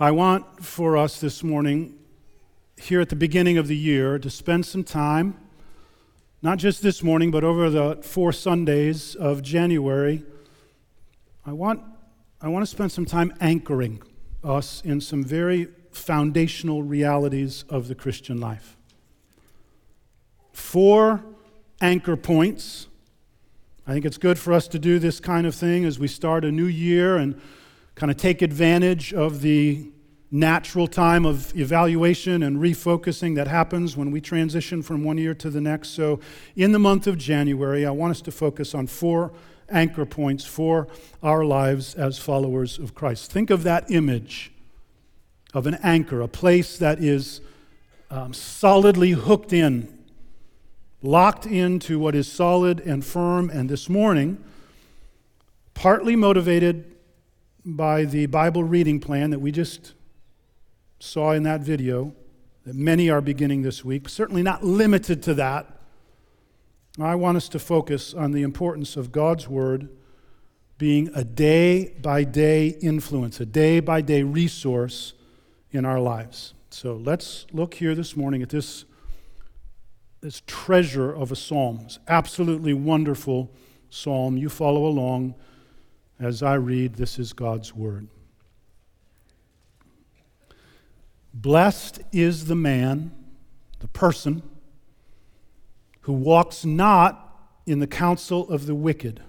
I want for us this morning, here at the beginning of the year, to spend some time, not just this morning, but over the four Sundays of January. I want, I want to spend some time anchoring us in some very foundational realities of the Christian life. Four anchor points. I think it's good for us to do this kind of thing as we start a new year and kind of take advantage of the natural time of evaluation and refocusing that happens when we transition from one year to the next. So, in the month of January, I want us to focus on four anchor points for our lives as followers of Christ. Think of that image of an anchor, a place that is um, solidly hooked in, locked into what is solid and firm. And this morning, partly motivated by the Bible reading plan that we just saw in that video, that many are beginning this week, certainly not limited to that. I want us to focus on the importance of God's Word being a day by day influence, a day by day resource in our lives. So let's look here this morning at this, this treasure of a psalm. Absolutely wonderful psalm. You follow along as I read, this is God's word. Blessed is the man, the person, who walks not in the counsel of the wicked,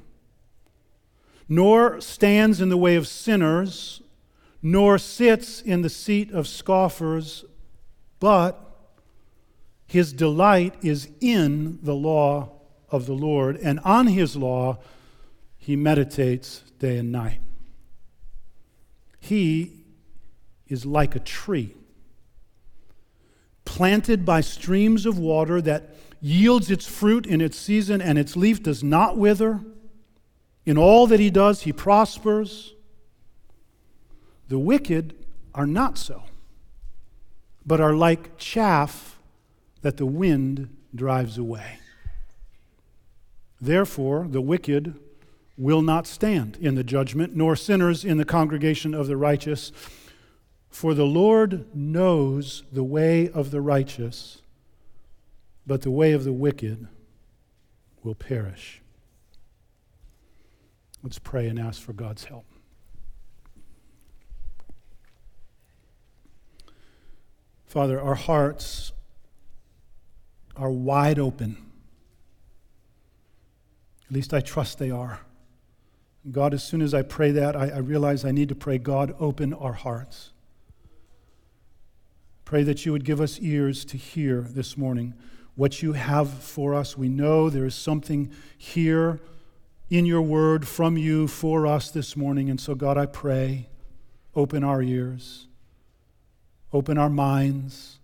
nor stands in the way of sinners, nor sits in the seat of scoffers, but his delight is in the law of the Lord, and on his law he meditates day and night. He is like a tree planted by streams of water that yields its fruit in its season and its leaf does not wither. In all that he does, he prospers. The wicked are not so, but are like chaff that the wind drives away. Therefore, the wicked will not stand in the judgment, nor sinners in the congregation of the righteous. For the Lord knows the way of the righteous, but the way of the wicked will perish. Let's pray and ask for God's help. Father, our hearts are wide open. At least I trust they are. God, as soon as I pray that, I, I realize I need to pray, God, open our hearts. Pray that you would give us ears to hear this morning what you have for us. We know there is something here in your word from you for us this morning. And so, God, I pray, open our ears, open our minds,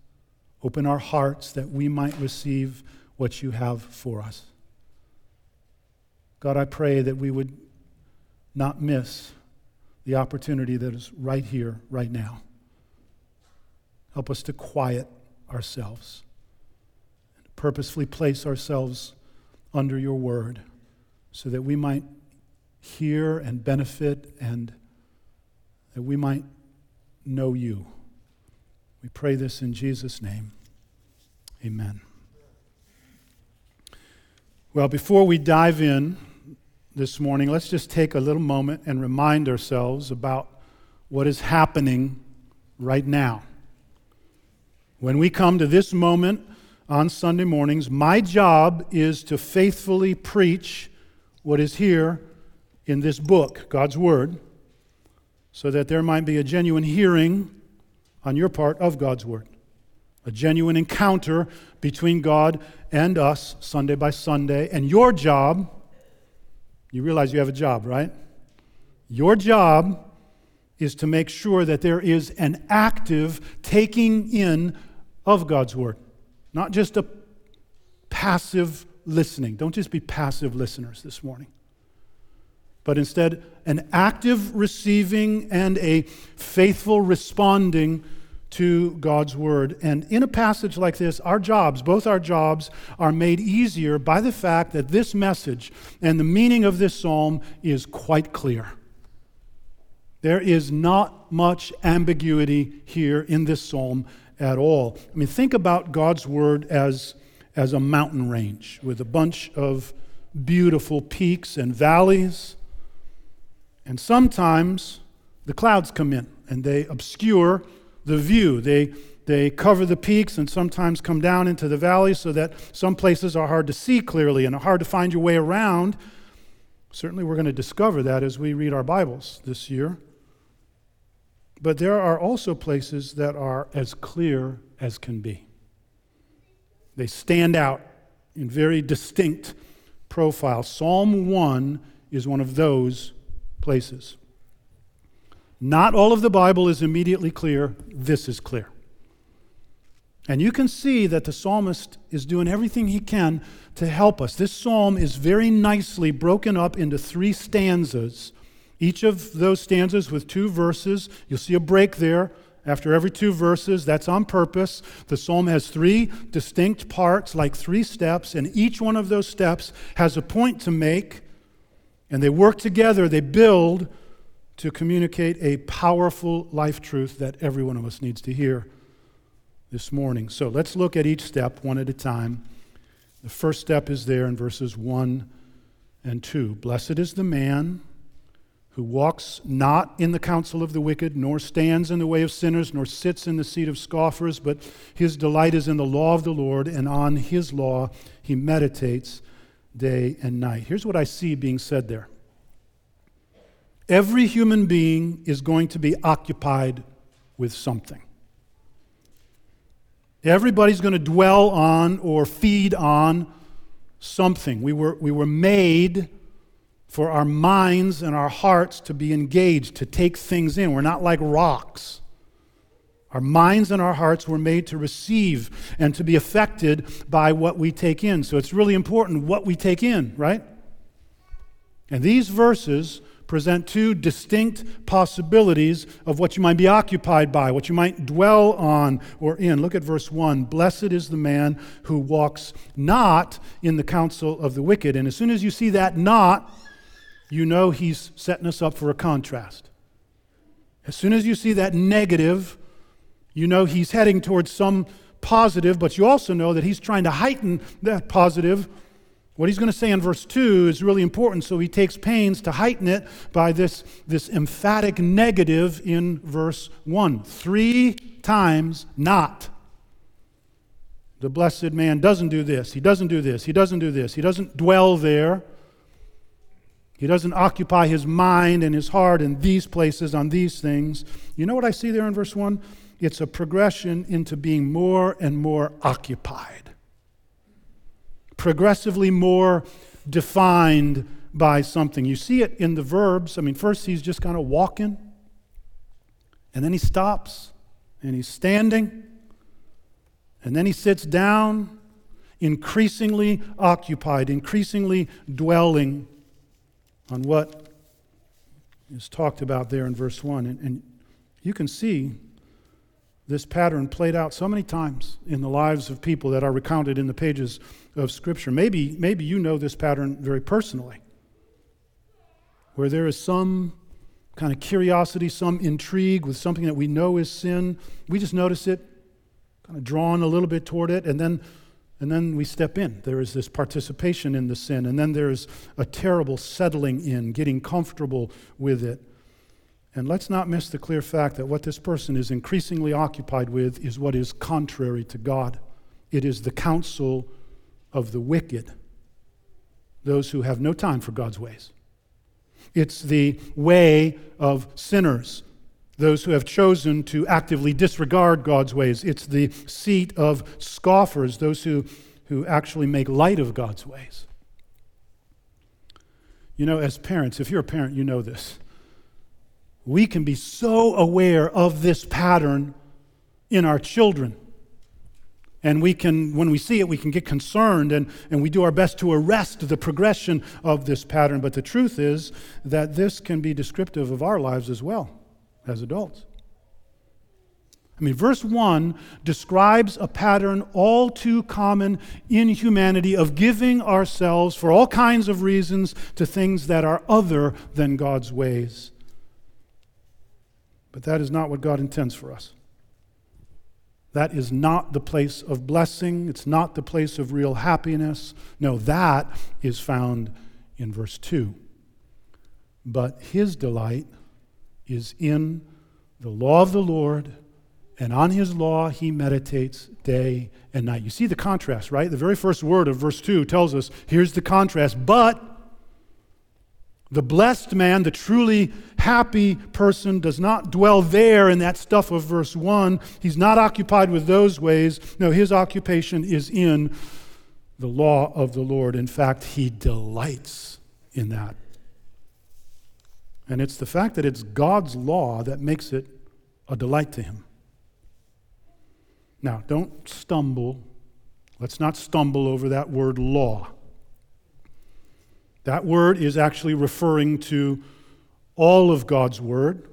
open our hearts that we might receive what you have for us. God, I pray that we would not miss the opportunity that is right here, right now. Help us to quiet ourselves and purposefully place ourselves under your word so that we might hear and benefit and that we might know you. We pray this in Jesus' name. Amen. Well, before we dive in, this morning, let's just take a little moment and remind ourselves about what is happening right now. When we come to this moment on Sunday mornings, my job is to faithfully preach what is here in this book, God's Word, so that there might be a genuine hearing on your part of God's Word, a genuine encounter between God and us Sunday by Sunday. And your job you realize you have a job, right? Your job is to make sure that there is an active taking in of God's Word, not just a passive listening. Don't just be passive listeners this morning, but instead an active receiving and a faithful responding to God's Word. And in a passage like this, our jobs, both our jobs, are made easier by the fact that this message and the meaning of this psalm is quite clear. There is not much ambiguity here in this psalm at all. I mean, think about God's word as, as a mountain range with a bunch of beautiful peaks and valleys. And sometimes the clouds come in and they obscure the view. They, they cover the peaks and sometimes come down into the valleys so that some places are hard to see clearly and hard to find your way around. Certainly, we're going to discover that as we read our Bibles this year. But there are also places that are as clear as can be. They stand out in very distinct profile. Psalm 1 is one of those places. Not all of the Bible is immediately clear. This is clear. And you can see that the psalmist is doing everything he can to help us. This psalm is very nicely broken up into three stanzas each of those stanzas with two verses. You'll see a break there after every two verses. That's on purpose. The psalm has three distinct parts, like three steps, and each one of those steps has a point to make, and they work together, they build to communicate a powerful life truth that every one of us needs to hear this morning. So let's look at each step one at a time. The first step is there in verses 1 and 2. Blessed is the man who walks not in the counsel of the wicked, nor stands in the way of sinners, nor sits in the seat of scoffers, but his delight is in the law of the Lord, and on his law he meditates day and night. Here's what I see being said there every human being is going to be occupied with something. Everybody's going to dwell on or feed on something. We were, we were made for our minds and our hearts to be engaged, to take things in. We're not like rocks. Our minds and our hearts were made to receive and to be affected by what we take in. So it's really important what we take in, right? And these verses present two distinct possibilities of what you might be occupied by, what you might dwell on or in. Look at verse 1 Blessed is the man who walks not in the counsel of the wicked. And as soon as you see that not, you know he's setting us up for a contrast. As soon as you see that negative, you know he's heading towards some positive, but you also know that he's trying to heighten that positive. What he's going to say in verse 2 is really important, so he takes pains to heighten it by this, this emphatic negative in verse 1. Three times not. The blessed man doesn't do this, he doesn't do this, he doesn't do this, he doesn't dwell there. He doesn't occupy his mind and his heart in these places on these things. You know what I see there in verse 1? It's a progression into being more and more occupied, progressively more defined by something. You see it in the verbs. I mean, first he's just kind of walking, and then he stops, and he's standing, and then he sits down, increasingly occupied, increasingly dwelling on what is talked about there in verse 1. And, and you can see this pattern played out so many times in the lives of people that are recounted in the pages of Scripture. Maybe, maybe you know this pattern very personally, where there is some kind of curiosity, some intrigue with something that we know is sin. We just notice it, kind of drawn a little bit toward it, and then and then we step in. There is this participation in the sin. And then there's a terrible settling in, getting comfortable with it. And let's not miss the clear fact that what this person is increasingly occupied with is what is contrary to God. It is the counsel of the wicked, those who have no time for God's ways. It's the way of sinners, those who have chosen to actively disregard God's ways. It's the seat of scoffers, those who, who actually make light of God's ways. You know, as parents, if you're a parent, you know this. We can be so aware of this pattern in our children. And we can, when we see it, we can get concerned and, and we do our best to arrest the progression of this pattern. But the truth is that this can be descriptive of our lives as well as adults. I mean, verse 1 describes a pattern all too common in humanity of giving ourselves, for all kinds of reasons, to things that are other than God's ways. But that is not what God intends for us. That is not the place of blessing. It's not the place of real happiness. No, that is found in verse 2. But his delight is in the law of the Lord, and on his law he meditates day and night. You see the contrast, right? The very first word of verse 2 tells us here's the contrast. But the blessed man, the truly happy person, does not dwell there in that stuff of verse 1. He's not occupied with those ways. No, his occupation is in the law of the Lord. In fact, he delights in that. And it's the fact that it's God's law that makes it a delight to him. Now, don't stumble. Let's not stumble over that word law. That word is actually referring to all of God's word.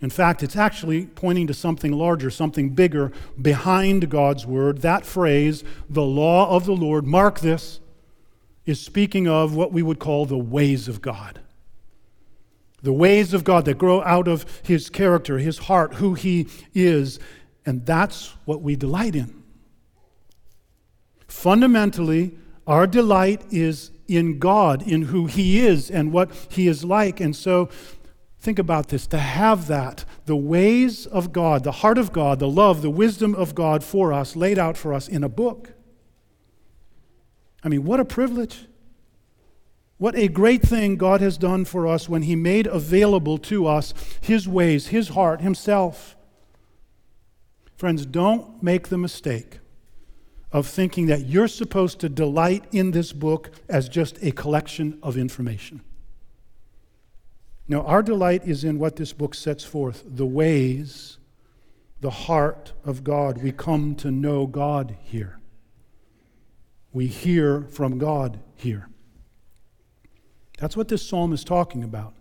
In fact, it's actually pointing to something larger, something bigger behind God's word. That phrase, the law of the Lord, mark this, is speaking of what we would call the ways of God. The ways of God that grow out of his character, his heart, who he is. And that's what we delight in. Fundamentally, our delight is in God, in who He is and what He is like. And so, think about this to have that, the ways of God, the heart of God, the love, the wisdom of God for us, laid out for us in a book. I mean, what a privilege. What a great thing God has done for us when He made available to us His ways, His heart, Himself. Friends, don't make the mistake of thinking that you're supposed to delight in this book as just a collection of information. Now, our delight is in what this book sets forth the ways, the heart of God. We come to know God here. We hear from God here. That's what this psalm is talking about.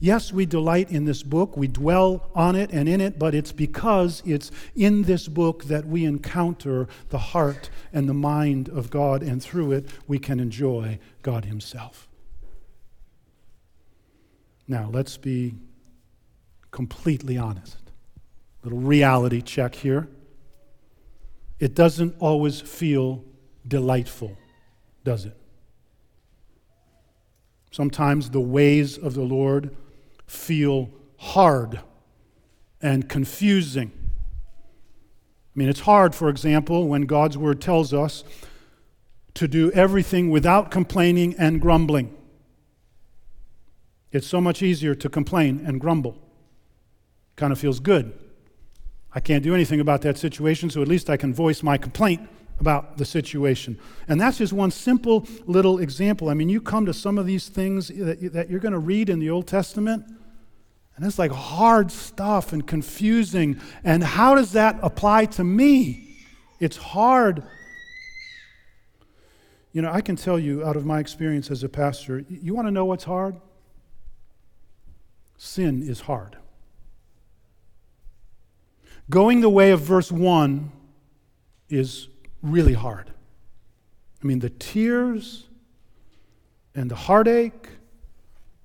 Yes, we delight in this book, we dwell on it and in it, but it's because it's in this book that we encounter the heart and the mind of God, and through it we can enjoy God Himself. Now, let's be completely honest—a Little reality check here. It doesn't always feel delightful, does it? Sometimes the ways of the Lord feel hard and confusing. I mean, it's hard, for example, when God's word tells us to do everything without complaining and grumbling. It's so much easier to complain and grumble. Kind of feels good. I can't do anything about that situation, so at least I can voice my complaint about the situation. And that's just one simple little example. I mean, you come to some of these things that, that you're going to read in the Old Testament, and it's like hard stuff and confusing. And how does that apply to me? It's hard. You know, I can tell you out of my experience as a pastor, you want to know what's hard? Sin is hard. Going the way of verse 1 is really hard. I mean, the tears and the heartache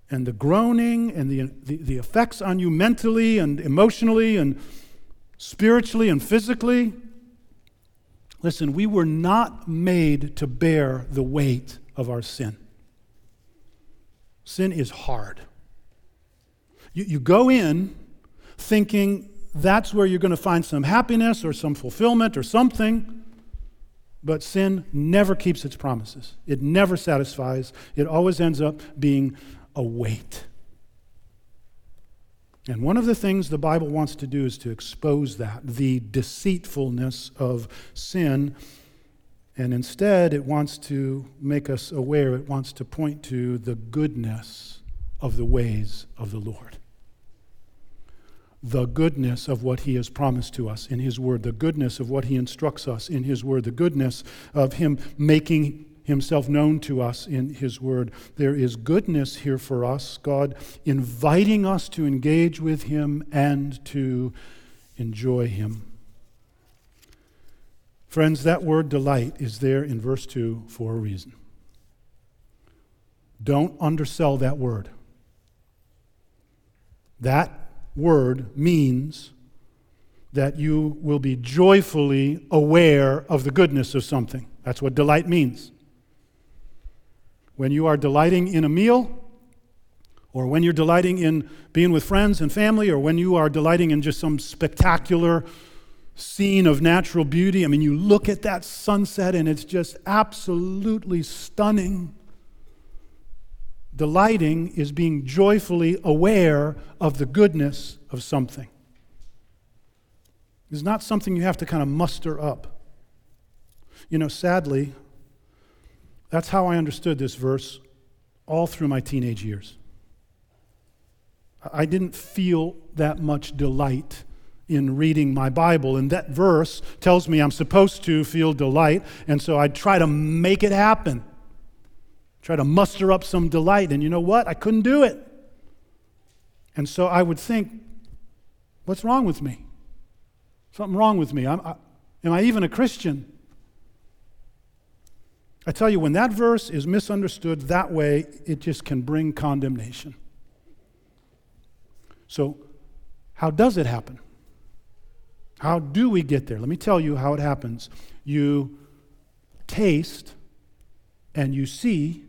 and the groaning and the, the, the, effects on you mentally and emotionally and spiritually and physically. Listen, we were not made to bear the weight of our sin. Sin is hard. You, you go in thinking that's where you're going to find some happiness or some fulfillment or something. But sin never keeps its promises. It never satisfies. It always ends up being a weight. And one of the things the Bible wants to do is to expose that, the deceitfulness of sin. And instead, it wants to make us aware, it wants to point to the goodness of the ways of the Lord the goodness of what He has promised to us in His Word, the goodness of what He instructs us in His Word, the goodness of Him making Himself known to us in His Word. There is goodness here for us, God inviting us to engage with Him and to enjoy Him. Friends, that word delight is there in verse 2 for a reason. Don't undersell that word. That word means that you will be joyfully aware of the goodness of something. That's what delight means. When you are delighting in a meal, or when you're delighting in being with friends and family, or when you are delighting in just some spectacular scene of natural beauty. I mean, you look at that sunset and it's just absolutely stunning. Delighting is being joyfully aware of the goodness of something. It's not something you have to kind of muster up. You know, sadly, that's how I understood this verse all through my teenage years. I didn't feel that much delight in reading my Bible, and that verse tells me I'm supposed to feel delight, and so I try to make it happen. Try to muster up some delight, and you know what? I couldn't do it. And so I would think, what's wrong with me? Something wrong with me. I, am I even a Christian? I tell you, when that verse is misunderstood that way, it just can bring condemnation. So, how does it happen? How do we get there? Let me tell you how it happens. You taste and you see,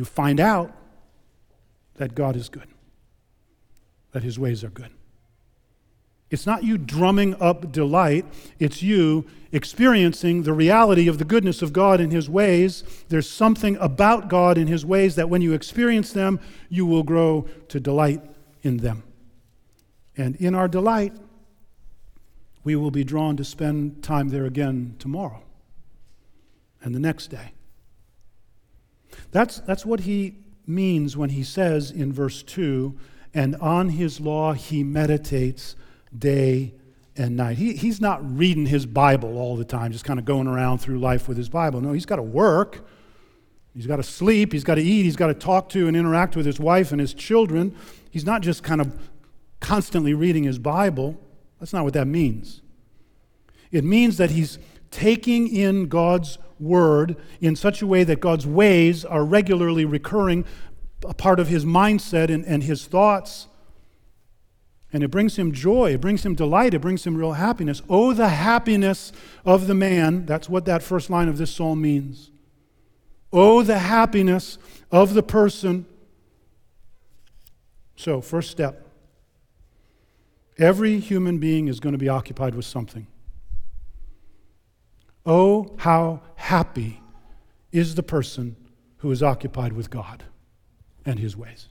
you find out that God is good, that his ways are good. It's not you drumming up delight, it's you experiencing the reality of the goodness of God in His ways. There's something about God in His ways that when you experience them, you will grow to delight in them. And in our delight, we will be drawn to spend time there again tomorrow and the next day. That's, that's what he means when he says in verse 2 and on his law he meditates day and night. He, he's not reading his Bible all the time, just kind of going around through life with his Bible. No, he's got to work. He's got to sleep. He's got to eat. He's got to talk to and interact with his wife and his children. He's not just kind of constantly reading his Bible. That's not what that means. It means that he's taking in God's word in such a way that God's ways are regularly recurring, a part of his mindset and, and his thoughts. And it brings him joy, it brings him delight, it brings him real happiness. Oh, the happiness of the man. That's what that first line of this psalm means. Oh, the happiness of the person. So, first step every human being is going to be occupied with something. Oh, how happy is the person who is occupied with God and his ways.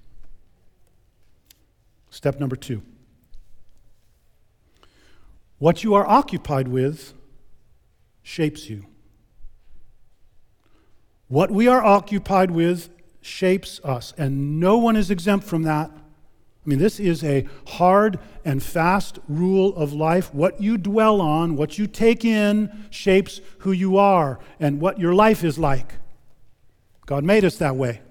Step number two. What you are occupied with shapes you. What we are occupied with shapes us, and no one is exempt from that. I mean, this is a hard and fast rule of life. What you dwell on, what you take in, shapes who you are and what your life is like. God made us that way.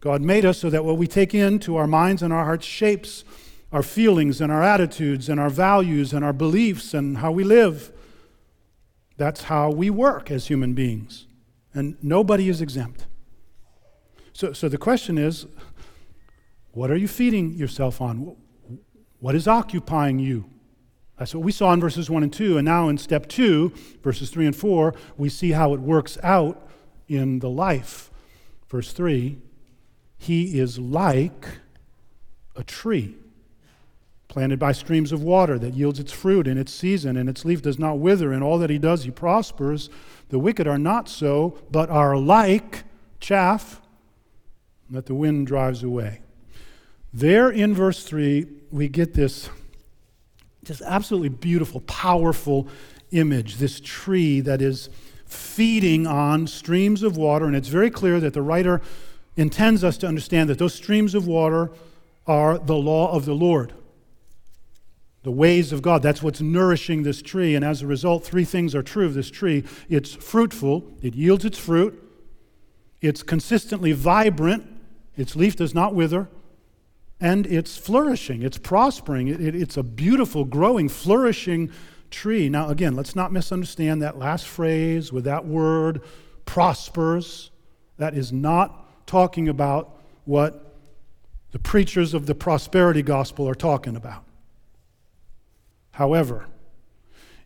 God made us so that what we take into our minds and our hearts shapes our feelings and our attitudes and our values and our beliefs and how we live. That's how we work as human beings. And nobody is exempt. So, so the question is what are you feeding yourself on? What is occupying you? That's what we saw in verses 1 and 2. And now in step 2, verses 3 and 4, we see how it works out in the life. Verse 3 He is like a tree planted by streams of water that yields its fruit in its season, and its leaf does not wither. and all that he does, he prospers. The wicked are not so, but are like chaff that the wind drives away. There in verse 3, we get this just absolutely beautiful, powerful image this tree that is feeding on streams of water. And it's very clear that the writer intends us to understand that those streams of water are the law of the Lord the ways of God. That's what's nourishing this tree. And as a result, three things are true of this tree it's fruitful, it yields its fruit, it's consistently vibrant, its leaf does not wither, and it's flourishing, it's prospering. It, it, it's a beautiful, growing, flourishing tree. Now, again, let's not misunderstand that last phrase with that word, prospers. That is not talking about what the preachers of the prosperity gospel are talking about. However,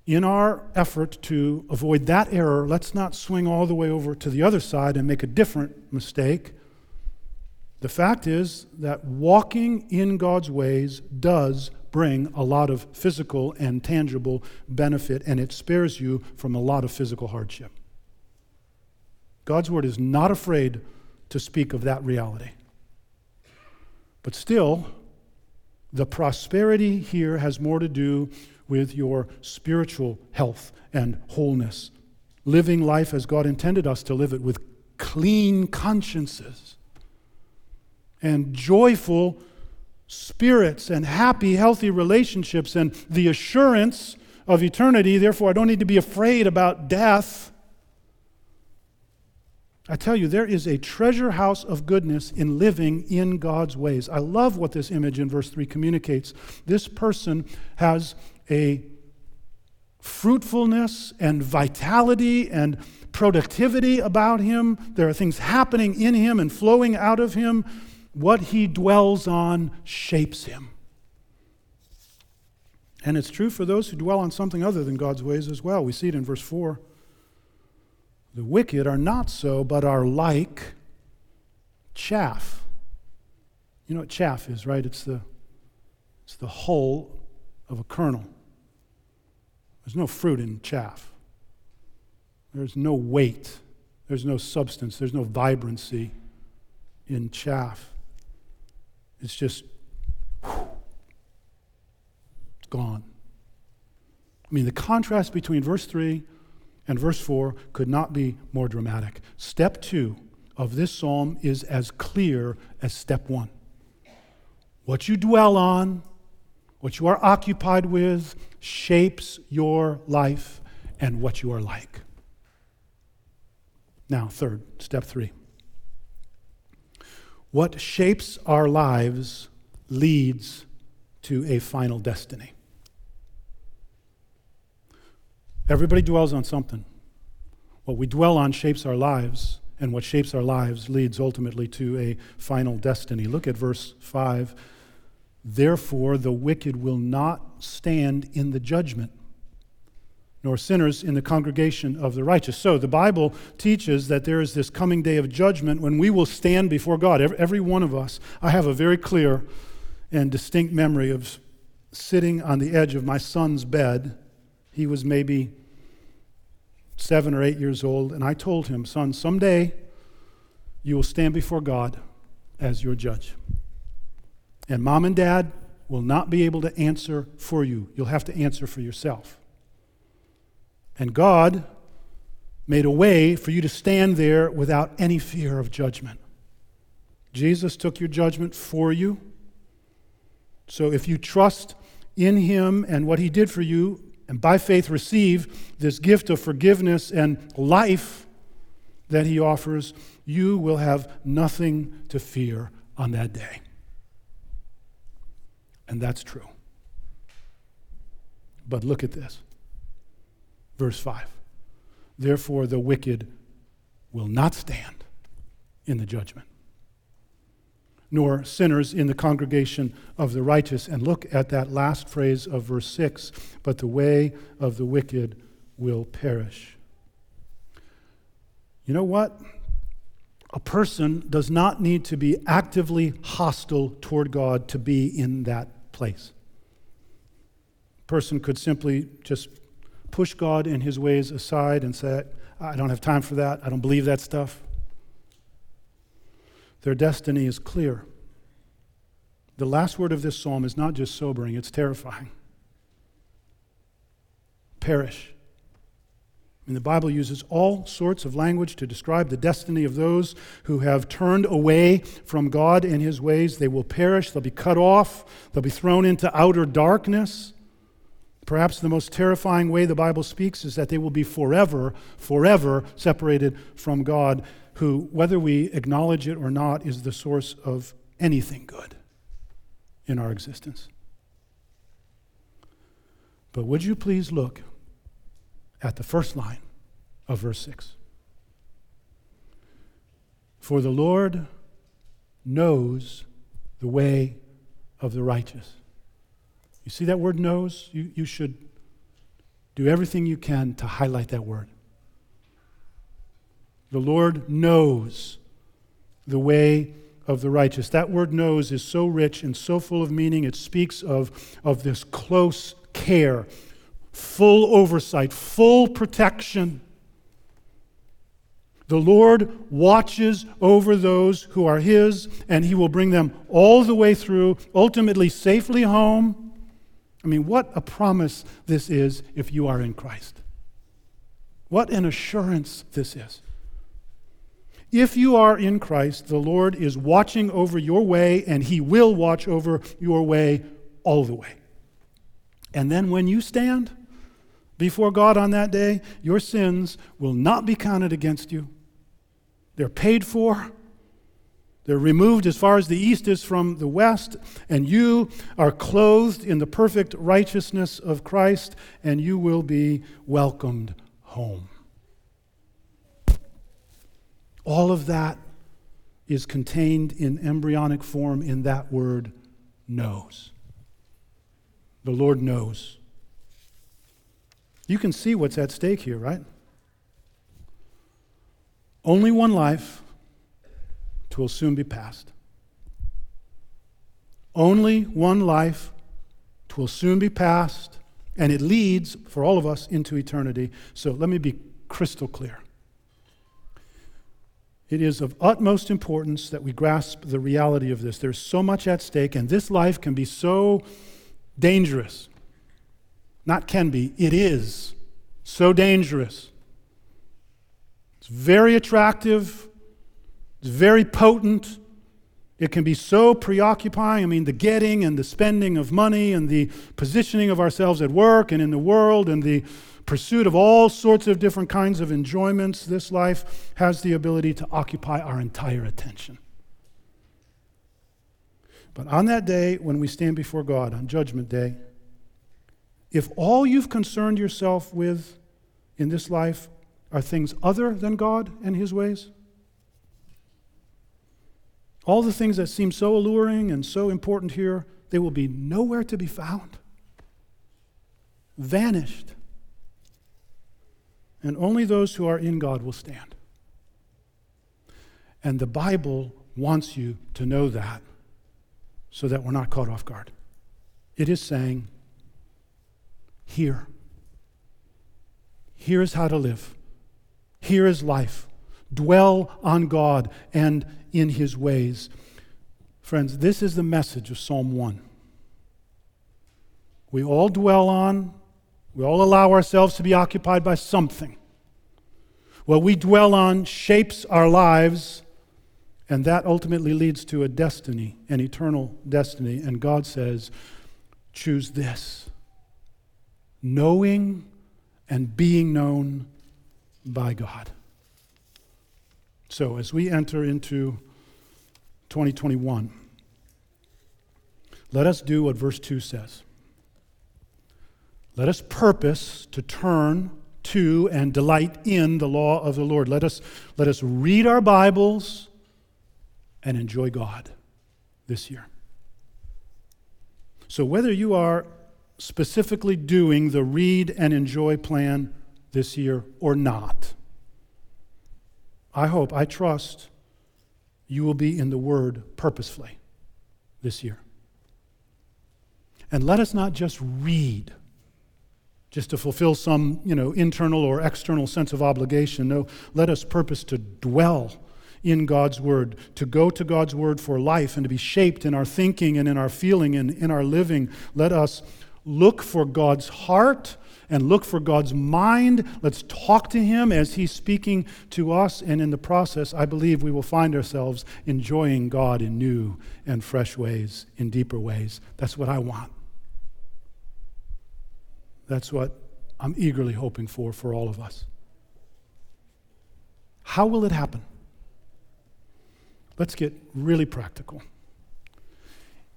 in our effort to avoid that error, let's not swing all the way over to the other side and make a different mistake. The fact is that walking in God's ways does bring a lot of physical and tangible benefit, and it spares you from a lot of physical hardship. God's word is not afraid to speak of that reality. But still, the prosperity here has more to do with your spiritual health and wholeness. Living life as God intended us to live it with clean consciences and joyful spirits and happy, healthy relationships and the assurance of eternity. Therefore, I don't need to be afraid about death. I tell you, there is a treasure house of goodness in living in God's ways. I love what this image in verse 3 communicates. This person has a fruitfulness and vitality and productivity about him. There are things happening in him and flowing out of him. What he dwells on shapes him. And it's true for those who dwell on something other than God's ways as well. We see it in verse 4. The wicked are not so, but are like chaff. You know what chaff is, right? It's the, it's the hull of a kernel. There's no fruit in chaff. There's no weight. There's no substance. There's no vibrancy in chaff. It's just, whew, gone. I mean, the contrast between verse 3 and verse 4 could not be more dramatic. Step 2 of this psalm is as clear as step 1. What you dwell on, what you are occupied with, shapes your life and what you are like. Now, third, step 3. What shapes our lives leads to a final destiny. Everybody dwells on something. What we dwell on shapes our lives, and what shapes our lives leads ultimately to a final destiny. Look at verse 5. Therefore, the wicked will not stand in the judgment, nor sinners in the congregation of the righteous. So, the Bible teaches that there is this coming day of judgment when we will stand before God. Every, one of us. I have a very clear and distinct memory of sitting on the edge of my son's bed he was maybe seven or eight years old, and I told him, Son, someday you will stand before God as your judge. And mom and dad will not be able to answer for you. You'll have to answer for yourself. And God made a way for you to stand there without any fear of judgment. Jesus took your judgment for you. So if you trust in Him and what He did for you, and by faith receive this gift of forgiveness and life that he offers, you will have nothing to fear on that day. And that's true. But look at this. Verse 5. Therefore, the wicked will not stand in the judgment nor sinners in the congregation of the righteous. And look at that last phrase of verse 6 but the way of the wicked will perish. You know what? A person does not need to be actively hostile toward God to be in that place. A person could simply just push God and his ways aside and say, I don't have time for that. I don't believe that stuff. Their destiny is clear. The last word of this psalm is not just sobering, it's terrifying. Perish. And the Bible uses all sorts of language to describe the destiny of those who have turned away from God and his ways. They will perish, they'll be cut off, they'll be thrown into outer darkness. Perhaps the most terrifying way the Bible speaks is that they will be forever, forever separated from God who, whether we acknowledge it or not, is the source of anything good in our existence. But would you please look at the first line of verse 6? For the Lord knows the way of the righteous. You see that word knows? You, you should do everything you can to highlight that word. The Lord knows the way of the righteous. That word knows is so rich and so full of meaning. It speaks of, of this close care, full oversight, full protection. The Lord watches over those who are His, and He will bring them all the way through, ultimately safely home. I mean, what a promise this is if you are in Christ. What an assurance this is. If you are in Christ, the Lord is watching over your way, and He will watch over your way all the way. And then when you stand before God on that day, your sins will not be counted against you. They're paid for. They're removed as far as the east is from the west, and you are clothed in the perfect righteousness of Christ, and you will be welcomed home. All of that is contained in embryonic form in that word knows. The Lord knows. You can see what's at stake here, right? Only one life, twill soon be past. Only one life, twill soon be past, and it leads for all of us into eternity. So let me be crystal clear. It is of utmost importance that we grasp the reality of this. There's so much at stake, and this life can be so dangerous. Not can be, it is so dangerous. It's very attractive, it's very potent. It can be so preoccupying. I mean, the getting and the spending of money and the positioning of ourselves at work and in the world and the pursuit of all sorts of different kinds of enjoyments, this life has the ability to occupy our entire attention. But on that day, when we stand before God, on Judgment Day, if all you've concerned yourself with in this life are things other than God and His ways, all the things that seem so alluring and so important here, they will be nowhere to be found, vanished and only those who are in God will stand. And the Bible wants you to know that so that we're not caught off guard. It is saying, here. Here is how to live. Here is life. Dwell on God and in His ways. Friends, this is the message of Psalm 1. We all dwell on we all allow ourselves to be occupied by something. What we dwell on shapes our lives, and that ultimately leads to a destiny, an eternal destiny. And God says, choose this knowing and being known by God. So, as we enter into 2021, let us do what verse 2 says. Let us purpose to turn to and delight in the law of the Lord. Let us, let us read our Bibles and enjoy God this year. So, whether you are specifically doing the read and enjoy plan this year or not, I hope, I trust you will be in the Word purposefully this year. And let us not just read just to fulfill some you know, internal or external sense of obligation. No, let us purpose to dwell in God's Word, to go to God's Word for life and to be shaped in our thinking and in our feeling and in our living. Let us look for God's heart and look for God's mind. Let's talk to Him as He's speaking to us. And in the process, I believe we will find ourselves enjoying God in new and fresh ways, in deeper ways. That's what I want. That's what I'm eagerly hoping for for all of us. How will it happen? Let's get really practical.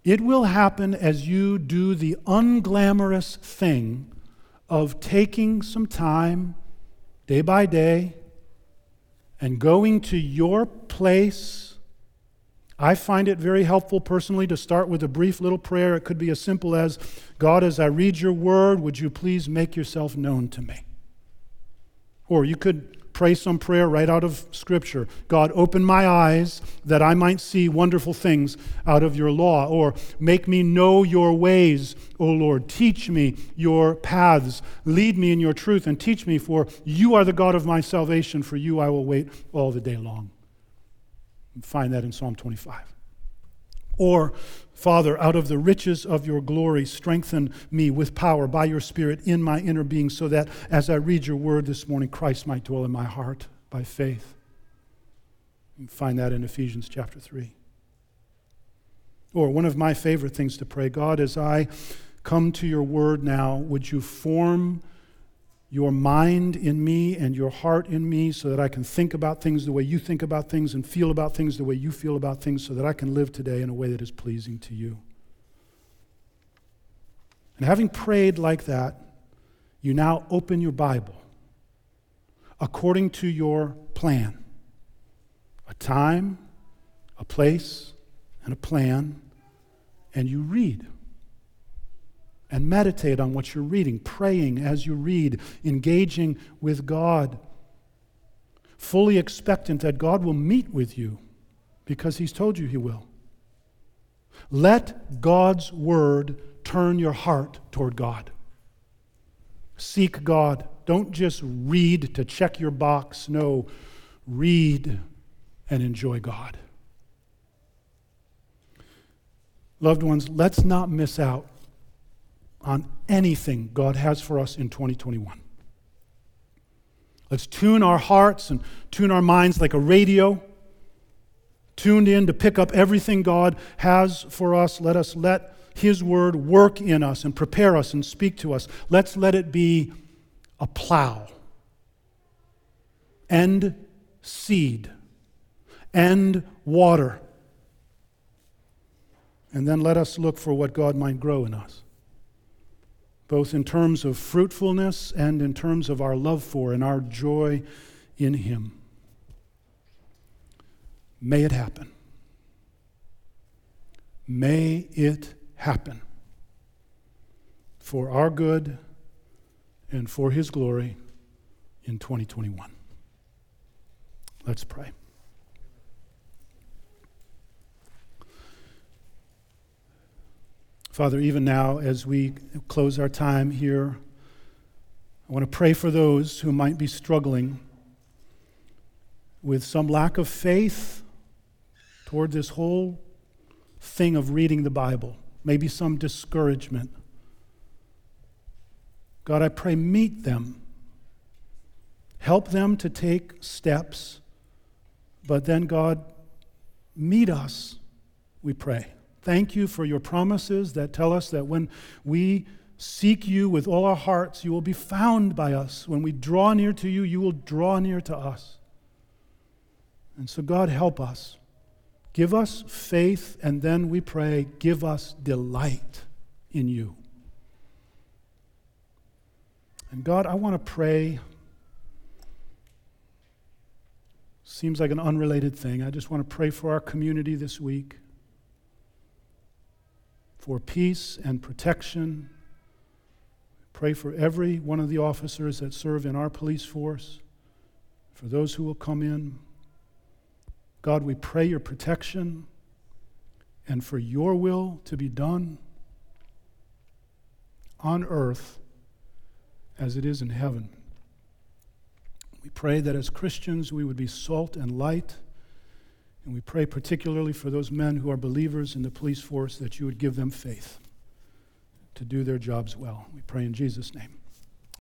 It will happen as you do the unglamorous thing of taking some time day by day and going to your place I find it very helpful personally to start with a brief little prayer. It could be as simple as God, as I read your word, would you please make yourself known to me? Or you could pray some prayer right out of Scripture God, open my eyes that I might see wonderful things out of your law. Or make me know your ways, O Lord. Teach me your paths. Lead me in your truth and teach me, for you are the God of my salvation. For you I will wait all the day long. find that in Psalm 25. Or Father, out of the riches of your glory, strengthen me with power by your Spirit in my inner being, so that as I read your word this morning, Christ might dwell in my heart by faith. You find that in Ephesians chapter 3. Or one of my favorite things to pray God, as I come to your word now, would you form your mind in me and your heart in me so that I can think about things the way you think about things and feel about things the way you feel about things so that I can live today in a way that is pleasing to you. And having prayed like that, you now open your Bible according to your plan a time, a place, and a plan, and you read and meditate on what you're reading, praying as you read, engaging with God, fully expectant that God will meet with you because He's told you He will. Let God's Word turn your heart toward God. Seek God. Don't just read to check your box. No, read and enjoy God. Loved ones, let's not miss out on anything God has for us in 2021. Let's tune our hearts and tune our minds like a radio, tuned in to pick up everything God has for us. Let us let His Word work in us and prepare us and speak to us. Let's let it be a plow and seed and water. And then let us look for what God might grow in us both in terms of fruitfulness and in terms of our love for and our joy in Him. May it happen. May it happen for our good and for His glory in 2021. Let's pray. Father, even now, as we close our time here, I want to pray for those who might be struggling with some lack of faith toward this whole thing of reading the Bible, maybe some discouragement. God, I pray, meet them. Help them to take steps, but then, God, meet us, we pray. Thank you for your promises that tell us that when we seek you with all our hearts, you will be found by us. When we draw near to you, you will draw near to us. And so, God, help us. Give us faith, and then we pray, give us delight in you. And God, I want to pray. Seems like an unrelated thing. I just want to pray for our community this week for peace and protection. Pray for every one of the officers that serve in our police force, for those who will come in. God, we pray your protection and for your will to be done on earth as it is in heaven. We pray that as Christians we would be salt and light and we pray particularly for those men who are believers in the police force that you would give them faith to do their jobs well. We pray in Jesus' name.